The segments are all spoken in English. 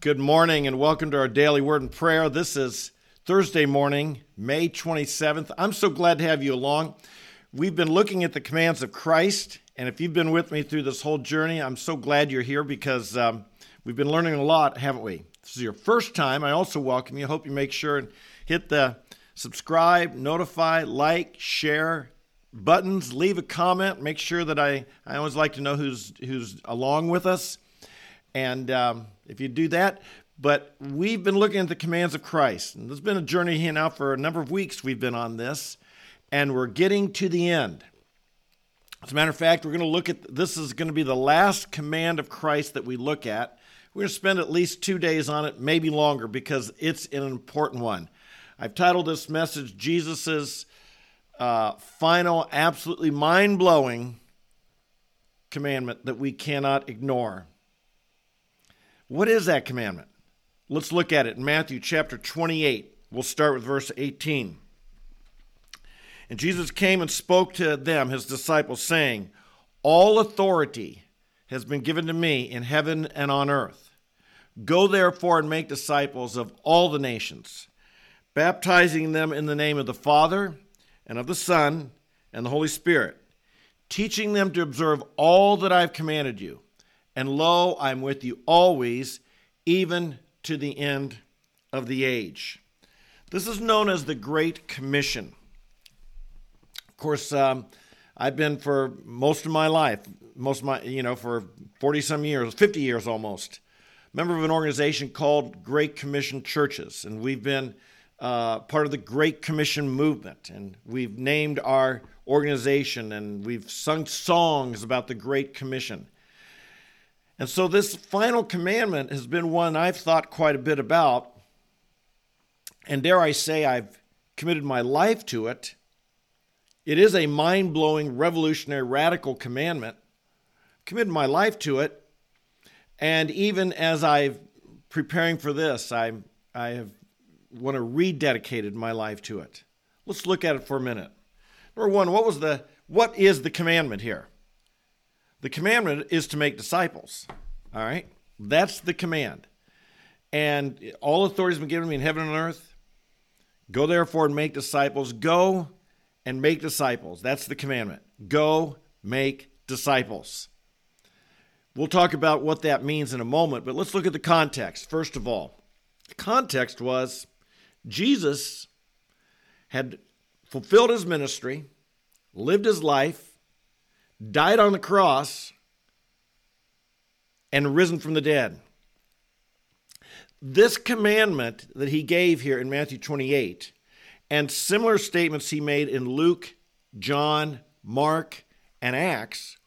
Good morning and welcome to our daily word and prayer. This is Thursday morning, May 27th. I'm so glad to have you along. We've been looking at the commands of Christ, and if you've been with me through this whole journey, I'm so glad you're here because um, we've been learning a lot, haven't we? This is your first time. I also welcome you. I Hope you make sure and hit the subscribe, notify, like, share buttons, leave a comment. Make sure that I, I always like to know who's, who's along with us. And um, if you do that, but we've been looking at the commands of Christ. And there's been a journey here now for a number of weeks we've been on this, and we're getting to the end. As a matter of fact, we're going to look at this is going to be the last command of Christ that we look at. We're going to spend at least two days on it, maybe longer, because it's an important one. I've titled this message Jesus's uh, final, absolutely mind blowing commandment that we cannot ignore. What is that commandment? Let's look at it in Matthew chapter 28. We'll start with verse 18. And Jesus came and spoke to them, his disciples, saying, All authority has been given to me in heaven and on earth. Go therefore and make disciples of all the nations, baptizing them in the name of the Father and of the Son and the Holy Spirit, teaching them to observe all that I've commanded you. And lo, I'm with you always, even to the end of the age. This is known as the Great Commission. Of course, um, I've been for most of my life, most of my, you know, for 40 some years, 50 years almost, member of an organization called Great Commission Churches. And we've been uh, part of the Great Commission movement. And we've named our organization and we've sung songs about the Great Commission. And so, this final commandment has been one I've thought quite a bit about. And dare I say, I've committed my life to it. It is a mind blowing, revolutionary, radical commandment. Committed my life to it. And even as I'm preparing for this, I, I have want to rededicated my life to it. Let's look at it for a minute. Number one, what was the what is the commandment here? The commandment is to make disciples. All right? That's the command. And all authority has been given me in heaven and earth. Go therefore and make disciples. Go and make disciples. That's the commandment. Go make disciples. We'll talk about what that means in a moment, but let's look at the context. First of all, the context was Jesus had fulfilled his ministry, lived his life, died on the cross, and risen from the dead. This commandment that he gave here in Matthew 28 and similar statements he made in Luke, John, Mark, and Acts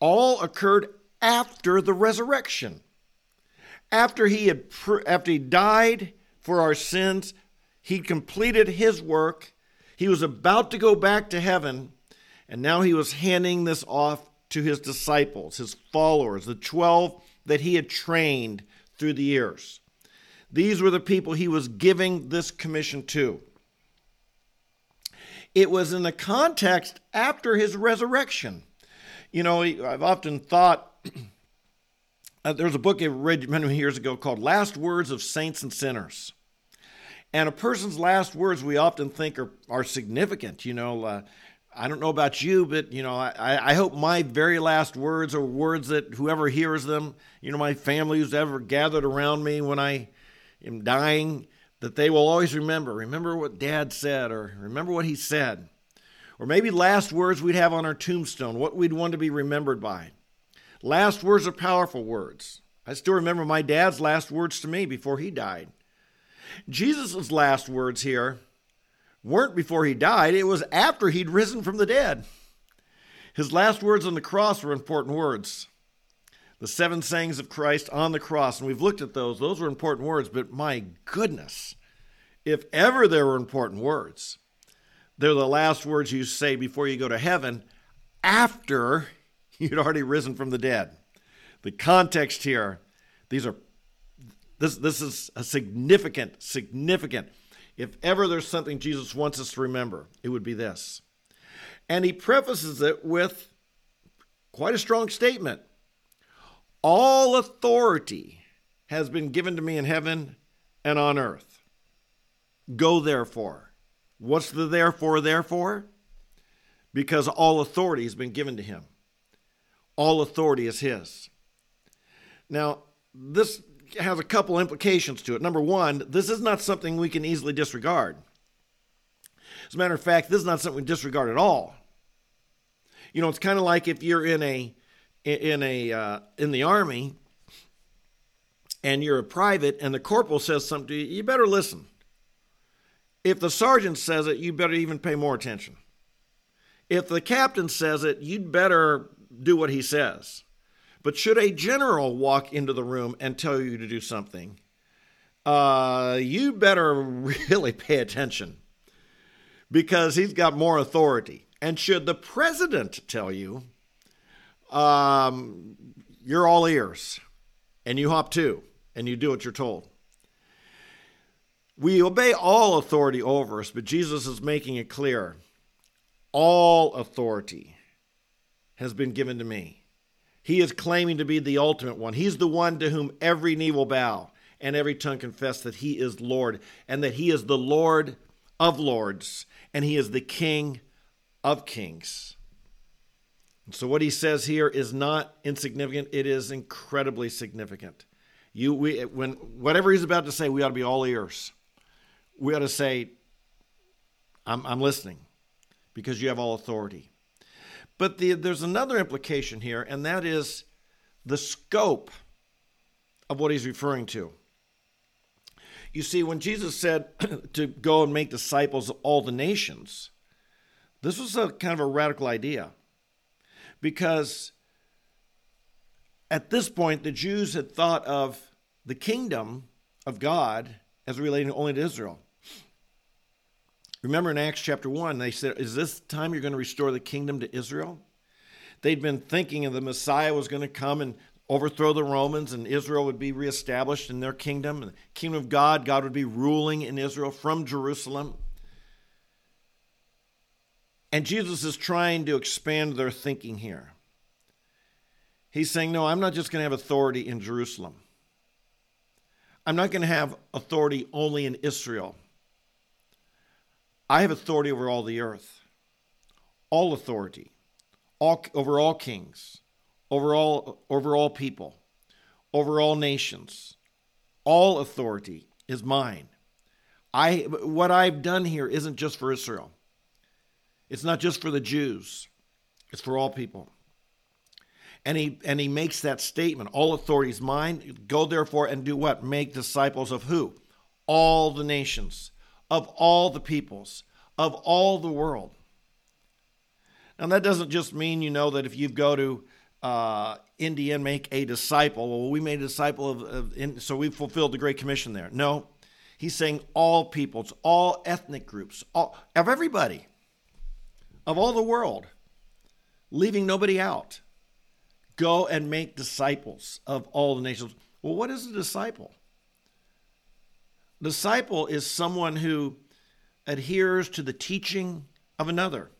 all occurred after the resurrection. After he had after he died for our sins. He completed his work. He was about to go back to heaven, and now he was handing this off to his disciples, his followers, the 12 that he had trained through the years. These were the people he was giving this commission to. It was in the context after his resurrection. You know, I've often thought uh, there's a book I read many years ago called Last Words of Saints and Sinners. And a person's last words we often think are, are significant. You know, uh, I don't know about you, but you know, I, I hope my very last words are words that whoever hears them, you know, my family who's ever gathered around me when I am dying, that they will always remember. Remember what Dad said, or remember what he said, or maybe last words we'd have on our tombstone, what we'd want to be remembered by. Last words are powerful words. I still remember my dad's last words to me before he died. Jesus' last words here weren't before he died, it was after he'd risen from the dead. His last words on the cross were important words. The seven sayings of Christ on the cross, and we've looked at those. Those were important words, but my goodness, if ever there were important words, they're the last words you say before you go to heaven after you'd already risen from the dead. The context here, these are this, this is a significant, significant. If ever there's something Jesus wants us to remember, it would be this. And he prefaces it with quite a strong statement All authority has been given to me in heaven and on earth. Go therefore. What's the therefore, therefore? Because all authority has been given to him. All authority is his. Now, this has a couple implications to it. Number one, this is not something we can easily disregard. As a matter of fact, this is not something we disregard at all. You know, it's kind of like if you're in a in a uh, in the army and you're a private and the corporal says something to you, you better listen. If the sergeant says it, you better even pay more attention. If the captain says it, you'd better do what he says. But should a general walk into the room and tell you to do something, uh, you better really pay attention because he's got more authority. And should the president tell you, um, you're all ears and you hop too and you do what you're told. We obey all authority over us, but Jesus is making it clear all authority has been given to me. He is claiming to be the ultimate one. He's the one to whom every knee will bow and every tongue confess that he is Lord and that he is the Lord of lords and he is the King of kings. So what he says here is not insignificant, it is incredibly significant. You we when whatever he's about to say, we ought to be all ears. We ought to say, I'm, I'm listening because you have all authority. But the, there's another implication here, and that is the scope of what he's referring to. You see, when Jesus said to go and make disciples of all the nations, this was a kind of a radical idea because at this point the Jews had thought of the kingdom of God as relating only to Israel. Remember in Acts chapter 1, they said, Is this time you're going to restore the kingdom to Israel? They'd been thinking of the Messiah was going to come and overthrow the Romans, and Israel would be reestablished in their kingdom. The kingdom of God, God would be ruling in Israel from Jerusalem. And Jesus is trying to expand their thinking here. He's saying, No, I'm not just going to have authority in Jerusalem. I'm not going to have authority only in Israel. I have authority over all the earth, all authority, all, over all kings, over all, over all people, over all nations. All authority is mine. I, what I've done here isn't just for Israel. It's not just for the Jews, it's for all people. And he and he makes that statement, all authority is mine. Go therefore and do what? Make disciples of who? All the nations, of all the peoples, of all the world. Now that doesn't just mean you know that if you go to uh, India and make a disciple, well, we made a disciple of, of in, so we fulfilled the Great Commission there. No, he's saying all peoples, all ethnic groups, all, of everybody of all the world, leaving nobody out. Go and make disciples of all the nations. Well, what is a disciple? Disciple is someone who adheres to the teaching of another.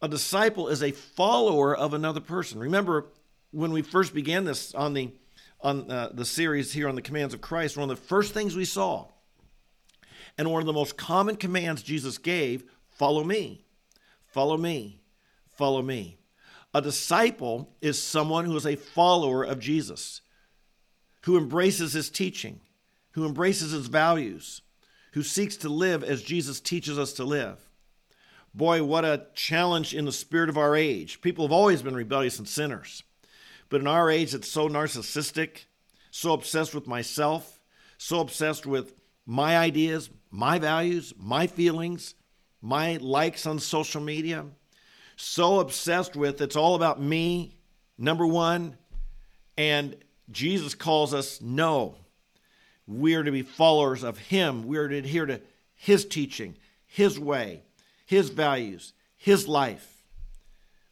A disciple is a follower of another person. Remember, when we first began this on the on uh, the series here on the commands of Christ, one of the first things we saw, and one of the most common commands Jesus gave, follow me. Follow me. Follow me. A disciple is someone who is a follower of Jesus, who embraces his teaching, who embraces his values, who seeks to live as Jesus teaches us to live. Boy, what a challenge in the spirit of our age. People have always been rebellious and sinners. But in our age, it's so narcissistic, so obsessed with myself, so obsessed with my ideas, my values, my feelings, my likes on social media, so obsessed with it's all about me, number one. And Jesus calls us no. We are to be followers of Him. We are to adhere to His teaching, His way, His values, His life.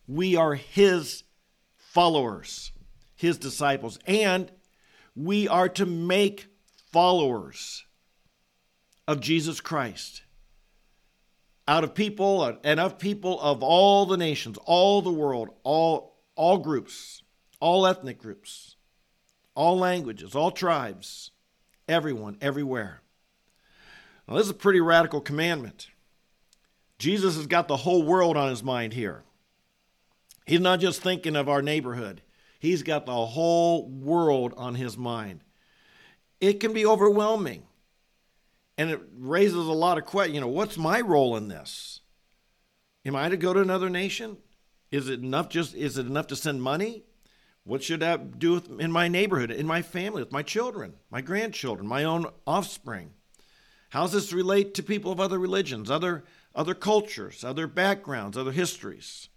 We are His followers, His disciples, and we are to make followers of Jesus Christ out of people and of people of all the nations, all the world, all, all groups, all ethnic groups, all languages, all tribes, everyone, everywhere. Now, this is a pretty radical commandment. Jesus has got the whole world on his mind here. He's not just thinking of our neighborhood, he's got the whole world on his mind. It can be overwhelming. And it raises a lot of questions. You know, what's my role in this? Am I to go to another nation? Is it enough just is it enough to send money? What should that do with, in my neighborhood, in my family, with my children, my grandchildren, my own offspring? How does this relate to people of other religions, other other cultures, other backgrounds, other histories?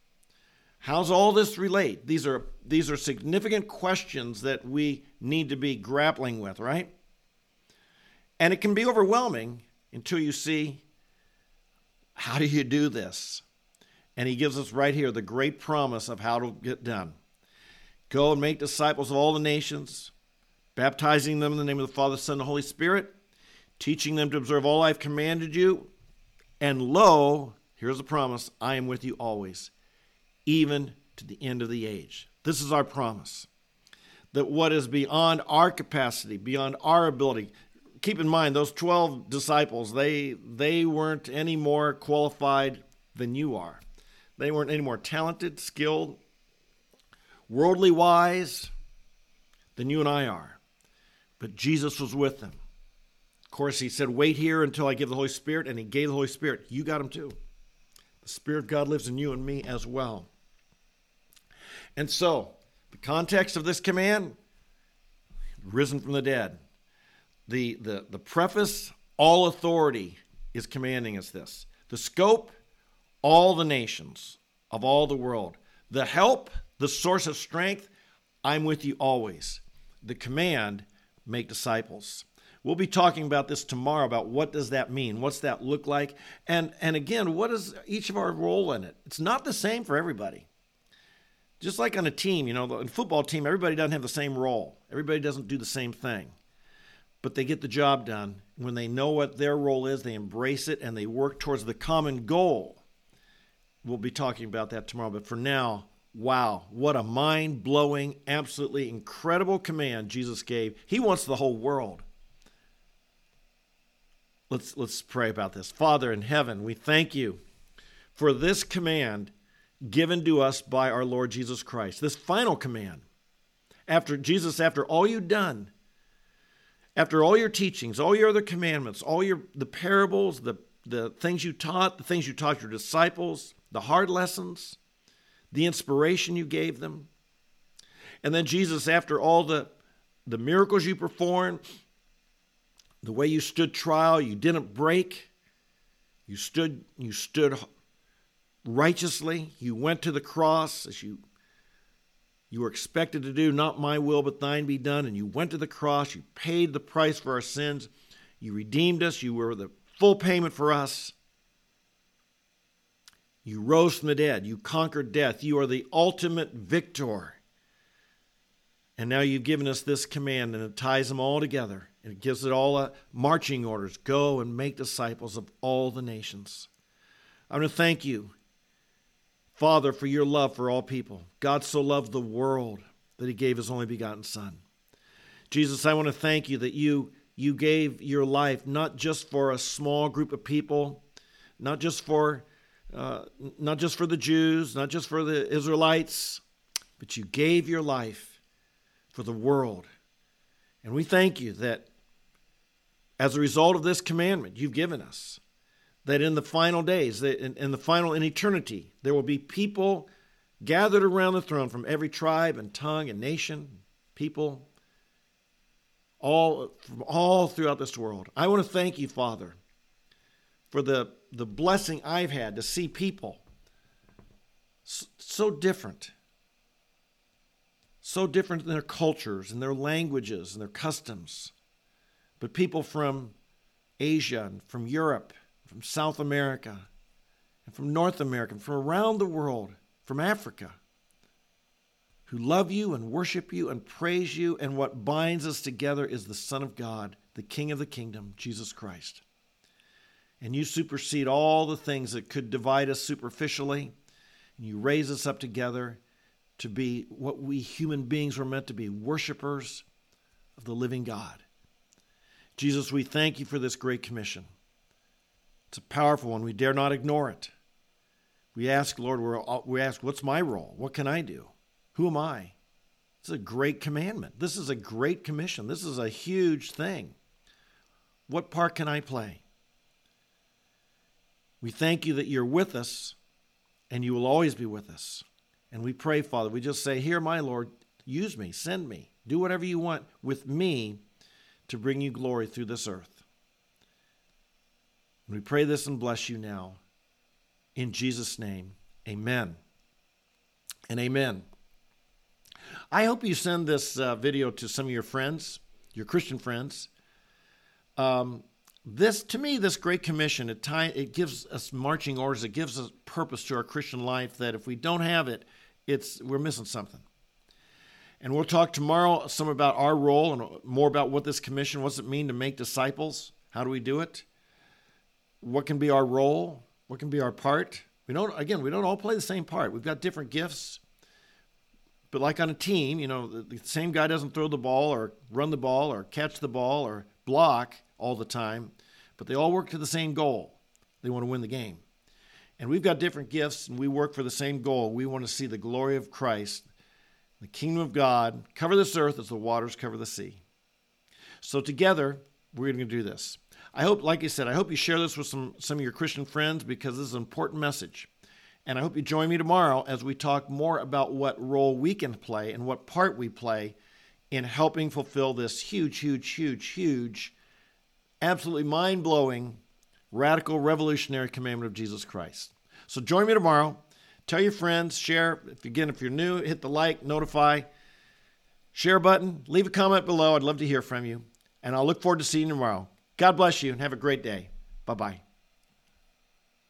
How's all this relate? These are these are significant questions that we need to be grappling with, right? And it can be overwhelming until you see how do you do this? And he gives us right here the great promise of how to get done. Go and make disciples of all the nations, baptizing them in the name of the Father, Son, and the Holy Spirit, teaching them to observe all I've commanded you. And lo, here's the promise I am with you always, even to the end of the age. This is our promise. That what is beyond our capacity, beyond our ability, keep in mind those 12 disciples, they, they weren't any more qualified than you are. They weren't any more talented, skilled, worldly wise than you and I are. But Jesus was with them. Of course, he said, Wait here until I give the Holy Spirit, and he gave the Holy Spirit. You got him too. The Spirit of God lives in you and me as well. And so, the context of this command risen from the dead. The, the, the preface, all authority is commanding us this. The scope, all the nations of all the world. The help, the source of strength, I'm with you always. The command, make disciples. We'll be talking about this tomorrow about what does that mean? What's that look like? And and again, what is each of our role in it? It's not the same for everybody. Just like on a team, you know, the football team, everybody doesn't have the same role. Everybody doesn't do the same thing. But they get the job done. When they know what their role is, they embrace it and they work towards the common goal We'll be talking about that tomorrow. But for now, wow, what a mind blowing, absolutely incredible command Jesus gave. He wants the whole world. Let's, let's pray about this. Father in heaven, we thank you for this command given to us by our Lord Jesus Christ, this final command. After Jesus, after all you've done, after all your teachings, all your other commandments, all your the parables, the, the things you taught, the things you taught your disciples, the hard lessons, the inspiration you gave them. And then Jesus, after all the, the miracles you performed, the way you stood trial, you didn't break. You stood, you stood righteously. You went to the cross as you you were expected to do, not my will, but thine be done. And you went to the cross. You paid the price for our sins. You redeemed us. You were the full payment for us. You rose from the dead. You conquered death. You are the ultimate victor. And now you've given us this command, and it ties them all together. And it gives it all a marching orders go and make disciples of all the nations. I want to thank you, Father, for your love for all people. God so loved the world that he gave his only begotten Son. Jesus, I want to thank you that you, you gave your life not just for a small group of people, not just for uh, not just for the Jews, not just for the Israelites, but you gave your life for the world. And we thank you that as a result of this commandment you've given us, that in the final days, that in, in the final, in eternity, there will be people gathered around the throne from every tribe and tongue and nation, people, all from all throughout this world. I want to thank you, Father, for the, the blessing I've had to see people. So different, so different in their cultures and their languages and their customs. But people from Asia and from Europe, from South America, and from North America, and from around the world, from Africa, who love you and worship you and praise you, and what binds us together is the Son of God, the King of the kingdom, Jesus Christ and you supersede all the things that could divide us superficially. And you raise us up together to be what we human beings were meant to be worshipers of the living God. Jesus, we thank you for this great commission. It's a powerful one. We dare not ignore it. We ask, Lord, we ask, what's my role? What can I do? Who am I? It's a great commandment. This is a great commission. This is a huge thing. What part can I play? We thank you that you're with us and you will always be with us. And we pray, Father, we just say, Here, my Lord, use me, send me, do whatever you want with me to bring you glory through this earth. And we pray this and bless you now. In Jesus' name, amen and amen. I hope you send this uh, video to some of your friends, your Christian friends. Um, this, to me, this Great Commission, it, tie, it gives us marching orders. It gives us purpose to our Christian life. That if we don't have it, it's we're missing something. And we'll talk tomorrow some about our role and more about what this commission, what's it mean to make disciples? How do we do it? What can be our role? What can be our part? We don't again, we don't all play the same part. We've got different gifts. But like on a team, you know, the, the same guy doesn't throw the ball or run the ball or catch the ball or block all the time, but they all work to the same goal. They want to win the game. And we've got different gifts and we work for the same goal. We want to see the glory of Christ, the kingdom of God, cover this earth as the waters cover the sea. So together, we're going to do this. I hope, like I said, I hope you share this with some, some of your Christian friends because this is an important message. And I hope you join me tomorrow as we talk more about what role we can play and what part we play in helping fulfill this huge, huge, huge, huge, absolutely mind blowing, radical, revolutionary commandment of Jesus Christ. So join me tomorrow. Tell your friends, share. If again, if you're new, hit the like, notify, share button, leave a comment below. I'd love to hear from you. And I'll look forward to seeing you tomorrow. God bless you and have a great day. Bye bye.